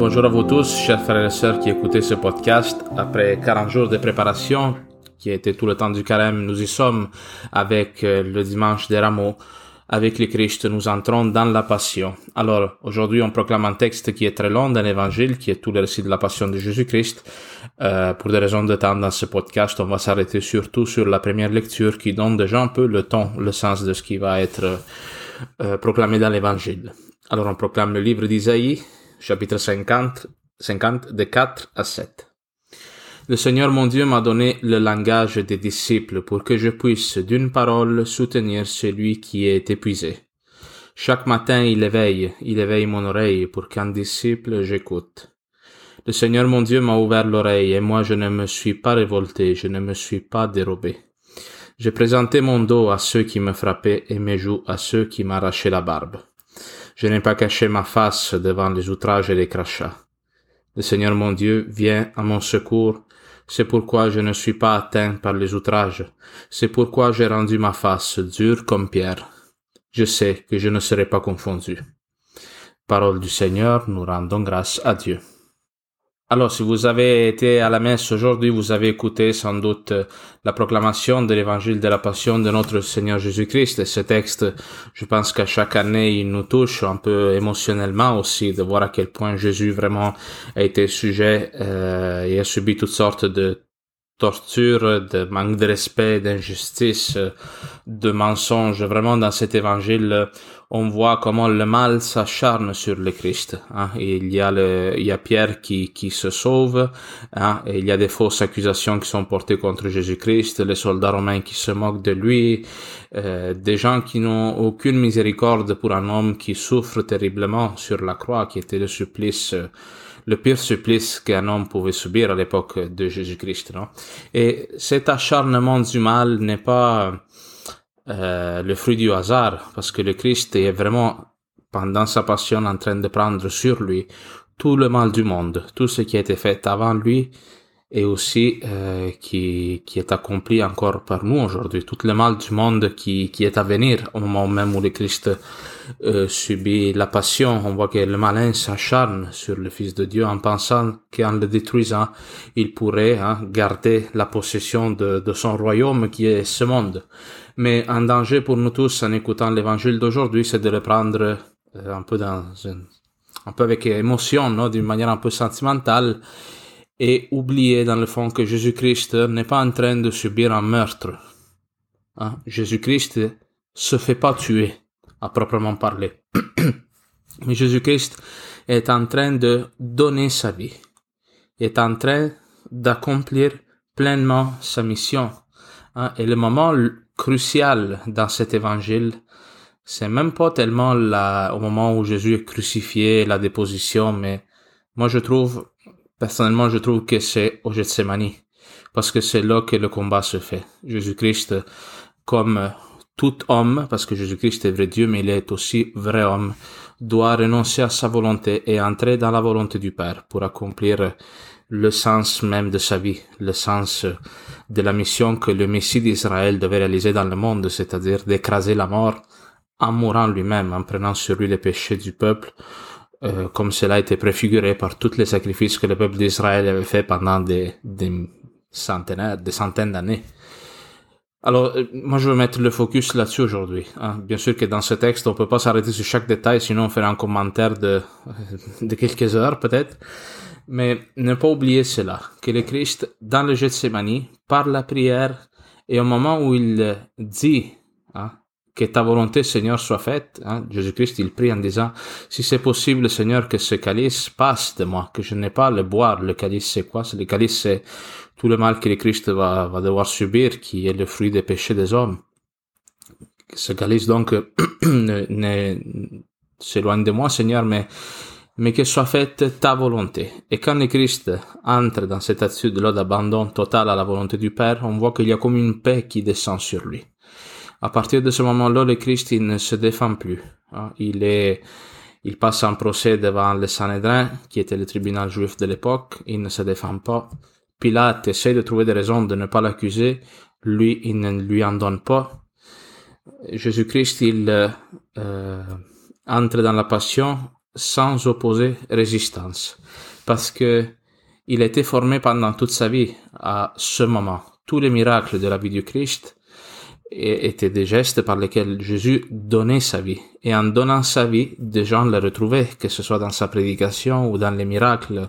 bonjour à vous tous, chers frères et sœurs qui écoutez ce podcast. Après 40 jours de préparation, qui été tout le temps du carême, nous y sommes avec euh, le dimanche des rameaux. Avec le Christ, nous entrons dans la passion. Alors, aujourd'hui, on proclame un texte qui est très long dans l'évangile, qui est tout le récit de la passion de Jésus-Christ. Euh, pour des raisons de temps dans ce podcast, on va s'arrêter surtout sur la première lecture qui donne déjà un peu le ton, le sens de ce qui va être euh, proclamé dans l'évangile. Alors, on proclame le livre d'Isaïe, chapitre 50, 50, de 4 à 7. Le Seigneur mon Dieu m'a donné le langage des disciples pour que je puisse d'une parole soutenir celui qui est épuisé. Chaque matin il éveille, il éveille mon oreille pour qu'un disciple j'écoute. Le Seigneur mon Dieu m'a ouvert l'oreille et moi je ne me suis pas révolté, je ne me suis pas dérobé. J'ai présenté mon dos à ceux qui me frappaient et mes joues à ceux qui m'arrachaient la barbe. Je n'ai pas caché ma face devant les outrages et les crachats. Le Seigneur mon Dieu vient à mon secours, c'est pourquoi je ne suis pas atteint par les outrages, c'est pourquoi j'ai rendu ma face dure comme pierre. Je sais que je ne serai pas confondu. Parole du Seigneur, nous rendons grâce à Dieu. Alors, si vous avez été à la messe aujourd'hui, vous avez écouté sans doute euh, la proclamation de l'évangile de la passion de notre Seigneur Jésus-Christ. Et ce texte, je pense qu'à chaque année, il nous touche un peu émotionnellement aussi de voir à quel point Jésus vraiment a été sujet euh, et a subi toutes sortes de torture, de manque de respect, d'injustice, de mensonges. Vraiment, dans cet évangile, on voit comment le mal s'acharne sur le Christ. Hein. il y a le, il y a Pierre qui, qui se sauve, hein, il y a des fausses accusations qui sont portées contre Jésus-Christ, les soldats romains qui se moquent de lui, euh, des gens qui n'ont aucune miséricorde pour un homme qui souffre terriblement sur la croix, qui était le supplice le pire supplice qu'un homme pouvait subir à l'époque de Jésus-Christ. Et cet acharnement du mal n'est pas euh, le fruit du hasard, parce que le Christ est vraiment, pendant sa passion, en train de prendre sur lui tout le mal du monde, tout ce qui a été fait avant lui, et aussi euh, qui, qui est accompli encore par nous aujourd'hui, tout le mal du monde qui, qui est à venir au moment même où le Christ euh, subit la passion. On voit que le malin s'acharne sur le Fils de Dieu en pensant qu'en le détruisant, il pourrait hein, garder la possession de, de son royaume qui est ce monde. Mais un danger pour nous tous en écoutant l'évangile d'aujourd'hui, c'est de le prendre euh, un peu dans un peu avec émotion, non, d'une manière un peu sentimentale et oublier dans le fond que Jésus-Christ n'est pas en train de subir un meurtre. Hein? Jésus-Christ se fait pas tuer, à proprement parler. Mais Jésus-Christ est en train de donner sa vie, est en train d'accomplir pleinement sa mission. Hein? Et le moment crucial dans cet évangile, c'est même pas tellement la, au moment où Jésus est crucifié, la déposition, mais moi je trouve Personnellement, je trouve que c'est au Gethsemane, parce que c'est là que le combat se fait. Jésus-Christ, comme tout homme, parce que Jésus-Christ est vrai Dieu, mais il est aussi vrai homme, doit renoncer à sa volonté et entrer dans la volonté du Père pour accomplir le sens même de sa vie, le sens de la mission que le Messie d'Israël devait réaliser dans le monde, c'est-à-dire d'écraser la mort en mourant lui-même, en prenant sur lui les péchés du peuple, euh, comme cela a été préfiguré par tous les sacrifices que le peuple d'Israël avait fait pendant des, des centaines, des centaines d'années. Alors, euh, moi, je veux mettre le focus là-dessus aujourd'hui. Hein. Bien sûr que dans ce texte, on peut pas s'arrêter sur chaque détail, sinon on ferait un commentaire de, de quelques heures, peut-être. Mais ne pas oublier cela, que le Christ, dans le Gethsemane, par la prière, et au moment où il dit, que ta volonté, Seigneur, soit faite. Hein? Jésus-Christ, il prie en disant, si c'est possible, Seigneur, que ce calice passe de moi, que je n'ai pas le boire. Le calice, c'est quoi? Le calice, c'est tout le mal que le Christ va, va devoir subir, qui est le fruit des péchés des hommes. Ce calice, donc, s'éloigne de moi, Seigneur, mais mais que soit faite ta volonté. Et quand le Christ entre dans cette attitude-là d'abandon total à la volonté du Père, on voit qu'il y a comme une paix qui descend sur lui. À partir de ce moment-là, le Christ il ne se défend plus. Hein. Il est, il passe un procès devant le Sanhédrin, qui était le tribunal juif de l'époque. Il ne se défend pas. Pilate essaie de trouver des raisons de ne pas l'accuser. Lui, il ne lui en donne pas. Jésus-Christ, il euh, entre dans la passion sans opposer résistance. Parce que il a été formé pendant toute sa vie à ce moment. Tous les miracles de la vie du Christ étaient des gestes par lesquels Jésus donnait sa vie. Et en donnant sa vie, des gens le retrouvaient, que ce soit dans sa prédication ou dans les miracles,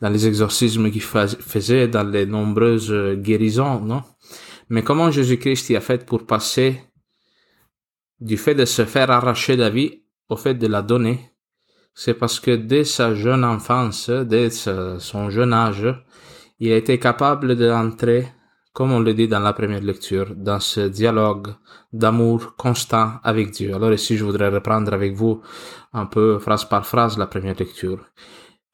dans les exorcismes qu'il faisait, dans les nombreuses guérisons, non? Mais comment Jésus-Christ y a fait pour passer du fait de se faire arracher la vie au fait de la donner? C'est parce que dès sa jeune enfance, dès son jeune âge, il été capable d'entrer comme on le dit dans la première lecture, dans ce dialogue d'amour constant avec Dieu. Alors ici, je voudrais reprendre avec vous un peu phrase par phrase la première lecture.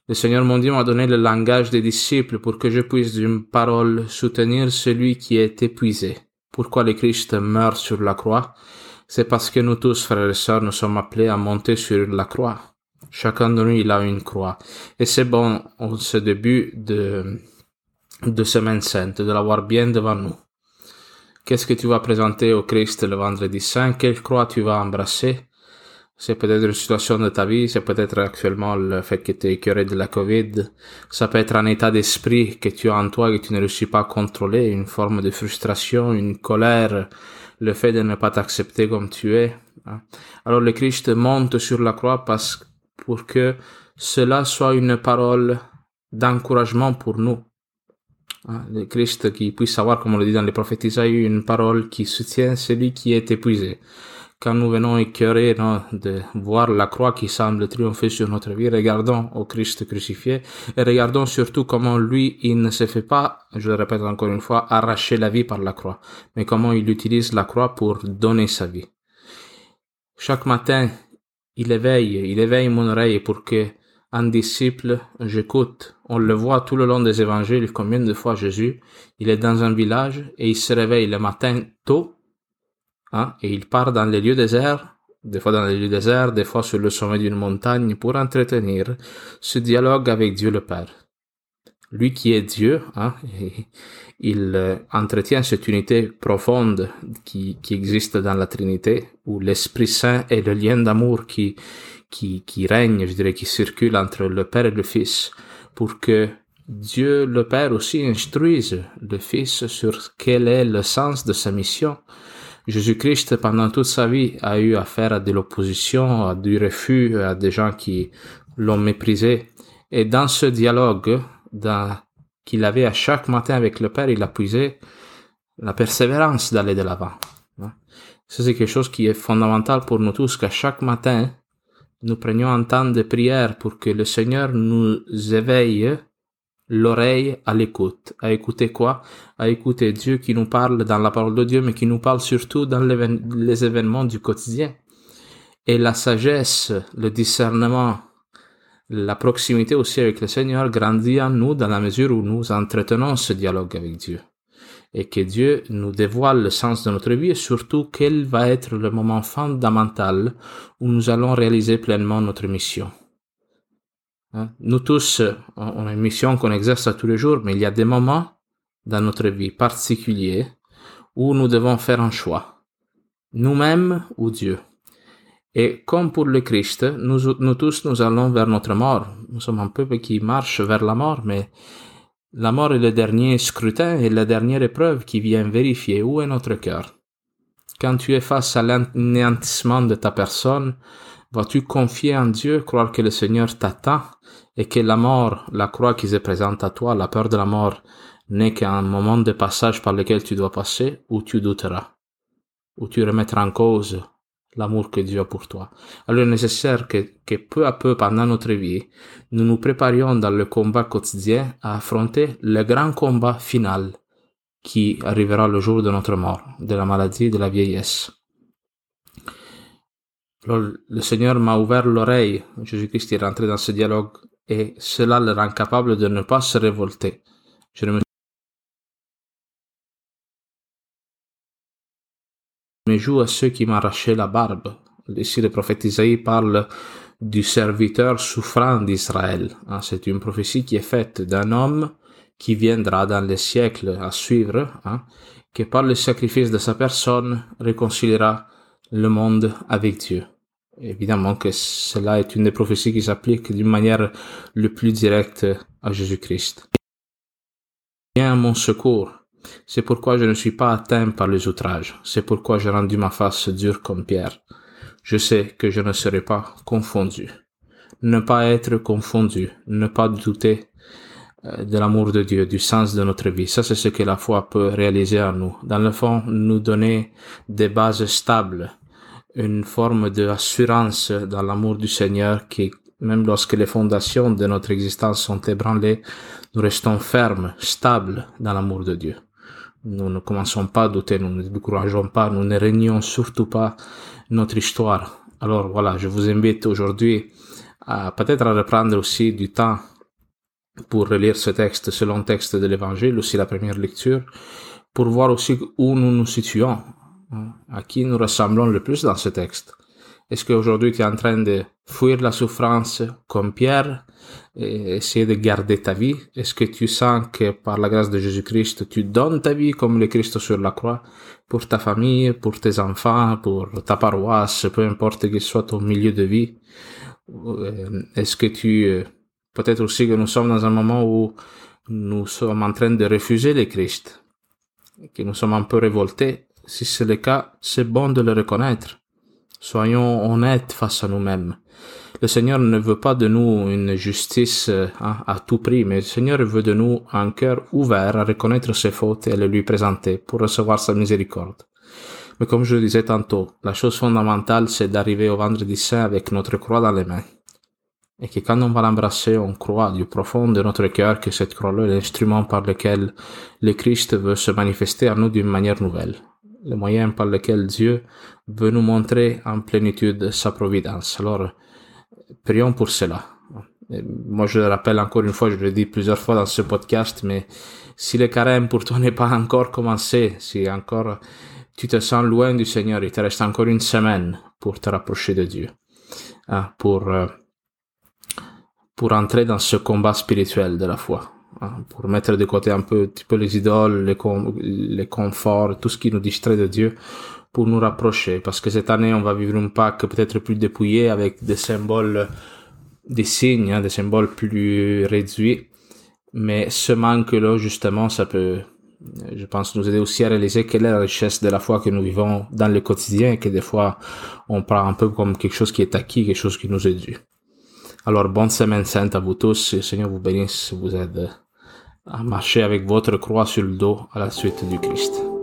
Le Seigneur mon Dieu m'a donné le langage des disciples pour que je puisse d'une parole soutenir celui qui est épuisé. Pourquoi le Christ meurt sur la croix? C'est parce que nous tous, frères et sœurs, nous sommes appelés à monter sur la croix. Chacun de nous, il a une croix. Et c'est bon, en ce début de, de Semaine Sainte, de l'avoir bien devant nous. Qu'est-ce que tu vas présenter au Christ le vendredi saint? Quelle croix tu vas embrasser? C'est peut-être une situation de ta vie, c'est peut-être actuellement le fait que tu es écœuré de la Covid, ça peut être un état d'esprit que tu as en toi et que tu ne réussis pas à contrôler, une forme de frustration, une colère, le fait de ne pas t'accepter comme tu es. Hein. Alors le Christ monte sur la croix parce, pour que cela soit une parole d'encouragement pour nous. Hein, le Christ qui puisse savoir, comme on le dit dans les prophètes une parole qui soutient celui qui est épuisé. Quand nous venons écœurés de voir la croix qui semble triompher sur notre vie, regardons au Christ crucifié et regardons surtout comment lui, il ne se fait pas, je le répète encore une fois, arracher la vie par la croix, mais comment il utilise la croix pour donner sa vie. Chaque matin, il éveille, il éveille mon oreille pour que un disciple, j'écoute. On le voit tout le long des évangiles, combien de fois Jésus, il est dans un village et il se réveille le matin tôt, hein, et il part dans les lieux déserts, des fois dans les lieux déserts, des fois sur le sommet d'une montagne pour entretenir ce dialogue avec Dieu le Père. Lui qui est Dieu, hein, il euh, entretient cette unité profonde qui, qui existe dans la Trinité, où l'Esprit Saint est le lien d'amour qui, qui, qui règne, je dirais, qui circule entre le Père et le Fils, pour que Dieu le Père aussi instruise le Fils sur quel est le sens de sa mission. Jésus-Christ, pendant toute sa vie, a eu affaire à de l'opposition, à du refus, à des gens qui l'ont méprisé. Et dans ce dialogue qu'il avait à chaque matin avec le Père, il a puisé la persévérance d'aller de l'avant. C'est quelque chose qui est fondamental pour nous tous, qu'à chaque matin, nous prenions un temps de prière pour que le Seigneur nous éveille l'oreille à l'écoute. À écouter quoi? À écouter Dieu qui nous parle dans la parole de Dieu, mais qui nous parle surtout dans les événements du quotidien. Et la sagesse, le discernement, la proximité aussi avec le Seigneur grandit en nous dans la mesure où nous entretenons ce dialogue avec Dieu et que Dieu nous dévoile le sens de notre vie et surtout quel va être le moment fondamental où nous allons réaliser pleinement notre mission. Hein? Nous tous, on a une mission qu'on exerce tous les jours, mais il y a des moments dans notre vie particuliers où nous devons faire un choix. Nous-mêmes ou Dieu. Et comme pour le Christ, nous, nous tous, nous allons vers notre mort. Nous sommes un peuple qui marche vers la mort, mais la mort est le dernier scrutin et la dernière épreuve qui vient vérifier où est notre cœur. Quand tu es face à l'anéantissement de ta personne, vas-tu confier en Dieu, croire que le Seigneur t'attend et que la mort, la croix qui se présente à toi, la peur de la mort, n'est qu'un moment de passage par lequel tu dois passer, ou tu douteras, ou tu remettras en cause l'amour que Dieu a pour toi. Alors il est nécessaire que, que peu à peu pendant notre vie, nous nous préparions dans le combat quotidien à affronter le grand combat final qui arrivera le jour de notre mort, de la maladie, de la vieillesse. Le Seigneur m'a ouvert l'oreille, Jésus-Christ est rentré dans ce dialogue et cela le rend capable de ne pas se révolter. Je ne me joue à ceux qui m'arrachaient la barbe. Ici, le prophète Isaïe parle du serviteur souffrant d'Israël. Hein, c'est une prophétie qui est faite d'un homme qui viendra dans les siècles à suivre, hein, qui par le sacrifice de sa personne réconciliera le monde avec Dieu. Évidemment que cela est une des prophéties qui s'applique d'une manière le plus directe à Jésus-Christ. Viens à mon secours. C'est pourquoi je ne suis pas atteint par les outrages. C'est pourquoi j'ai rendu ma face dure comme pierre. Je sais que je ne serai pas confondu. Ne pas être confondu, ne pas douter euh, de l'amour de Dieu, du sens de notre vie. Ça, c'est ce que la foi peut réaliser en nous. Dans le fond, nous donner des bases stables, une forme d'assurance dans l'amour du Seigneur qui, même lorsque les fondations de notre existence sont ébranlées, nous restons fermes, stables dans l'amour de Dieu. Nous ne commençons pas à douter, nous ne décourageons pas, nous ne régnons surtout pas notre histoire. Alors voilà, je vous invite aujourd'hui à peut-être reprendre aussi du temps pour relire ce texte, ce long texte de l'évangile, aussi la première lecture, pour voir aussi où nous nous situons, hein, à qui nous ressemblons le plus dans ce texte. Est-ce qu'aujourd'hui tu es en train de fuir la souffrance comme Pierre et essayer de garder ta vie? Est-ce que tu sens que par la grâce de Jésus-Christ, tu donnes ta vie comme le Christ sur la croix pour ta famille, pour tes enfants, pour ta paroisse, peu importe qu'il soit ton milieu de vie? Euh, est-ce que tu euh, Peut-être aussi que nous sommes dans un moment où nous sommes en train de refuser le Christ, que nous sommes un peu révoltés. Si c'est le cas, c'est bon de le reconnaître. Soyons honnêtes face à nous-mêmes. Le Seigneur ne veut pas de nous une justice hein, à tout prix, mais le Seigneur veut de nous un cœur ouvert à reconnaître ses fautes et à les lui présenter pour recevoir sa miséricorde. Mais comme je le disais tantôt, la chose fondamentale, c'est d'arriver au vendredi saint avec notre croix dans les mains et que quand on va l'embrasser, on croit du profond de notre cœur que cette croix-là est l'instrument par lequel le Christ veut se manifester à nous d'une manière nouvelle, le moyen par lequel Dieu veut nous montrer en plénitude sa providence. Alors, prions pour cela. moi, je le rappelle encore une fois, je le dis plusieurs fois dans ce podcast, mais si le carême pour toi n'est pas encore commencé, si encore tu te sens loin du Seigneur, il te reste encore une semaine pour te rapprocher de Dieu, hein, pour euh, pour entrer dans ce combat spirituel de la foi, pour mettre de côté un peu, un peu les idoles, les, les conforts, tout ce qui nous distrait de Dieu, pour nous rapprocher. Parce que cette année, on va vivre une Pâque peut-être plus dépouillée, avec des symboles, des signes, hein, des symboles plus réduits. Mais ce manque-là, justement, ça peut, je pense, nous aider aussi à réaliser quelle est la richesse de la foi que nous vivons dans le quotidien et que des fois, on prend un peu comme quelque chose qui est acquis, quelque chose qui nous est dû. Alors, bonne semaine sainte à vous tous. Et Seigneur vous bénisse, vous aide à marcher avec votre croix sur le dos à la suite du Christ.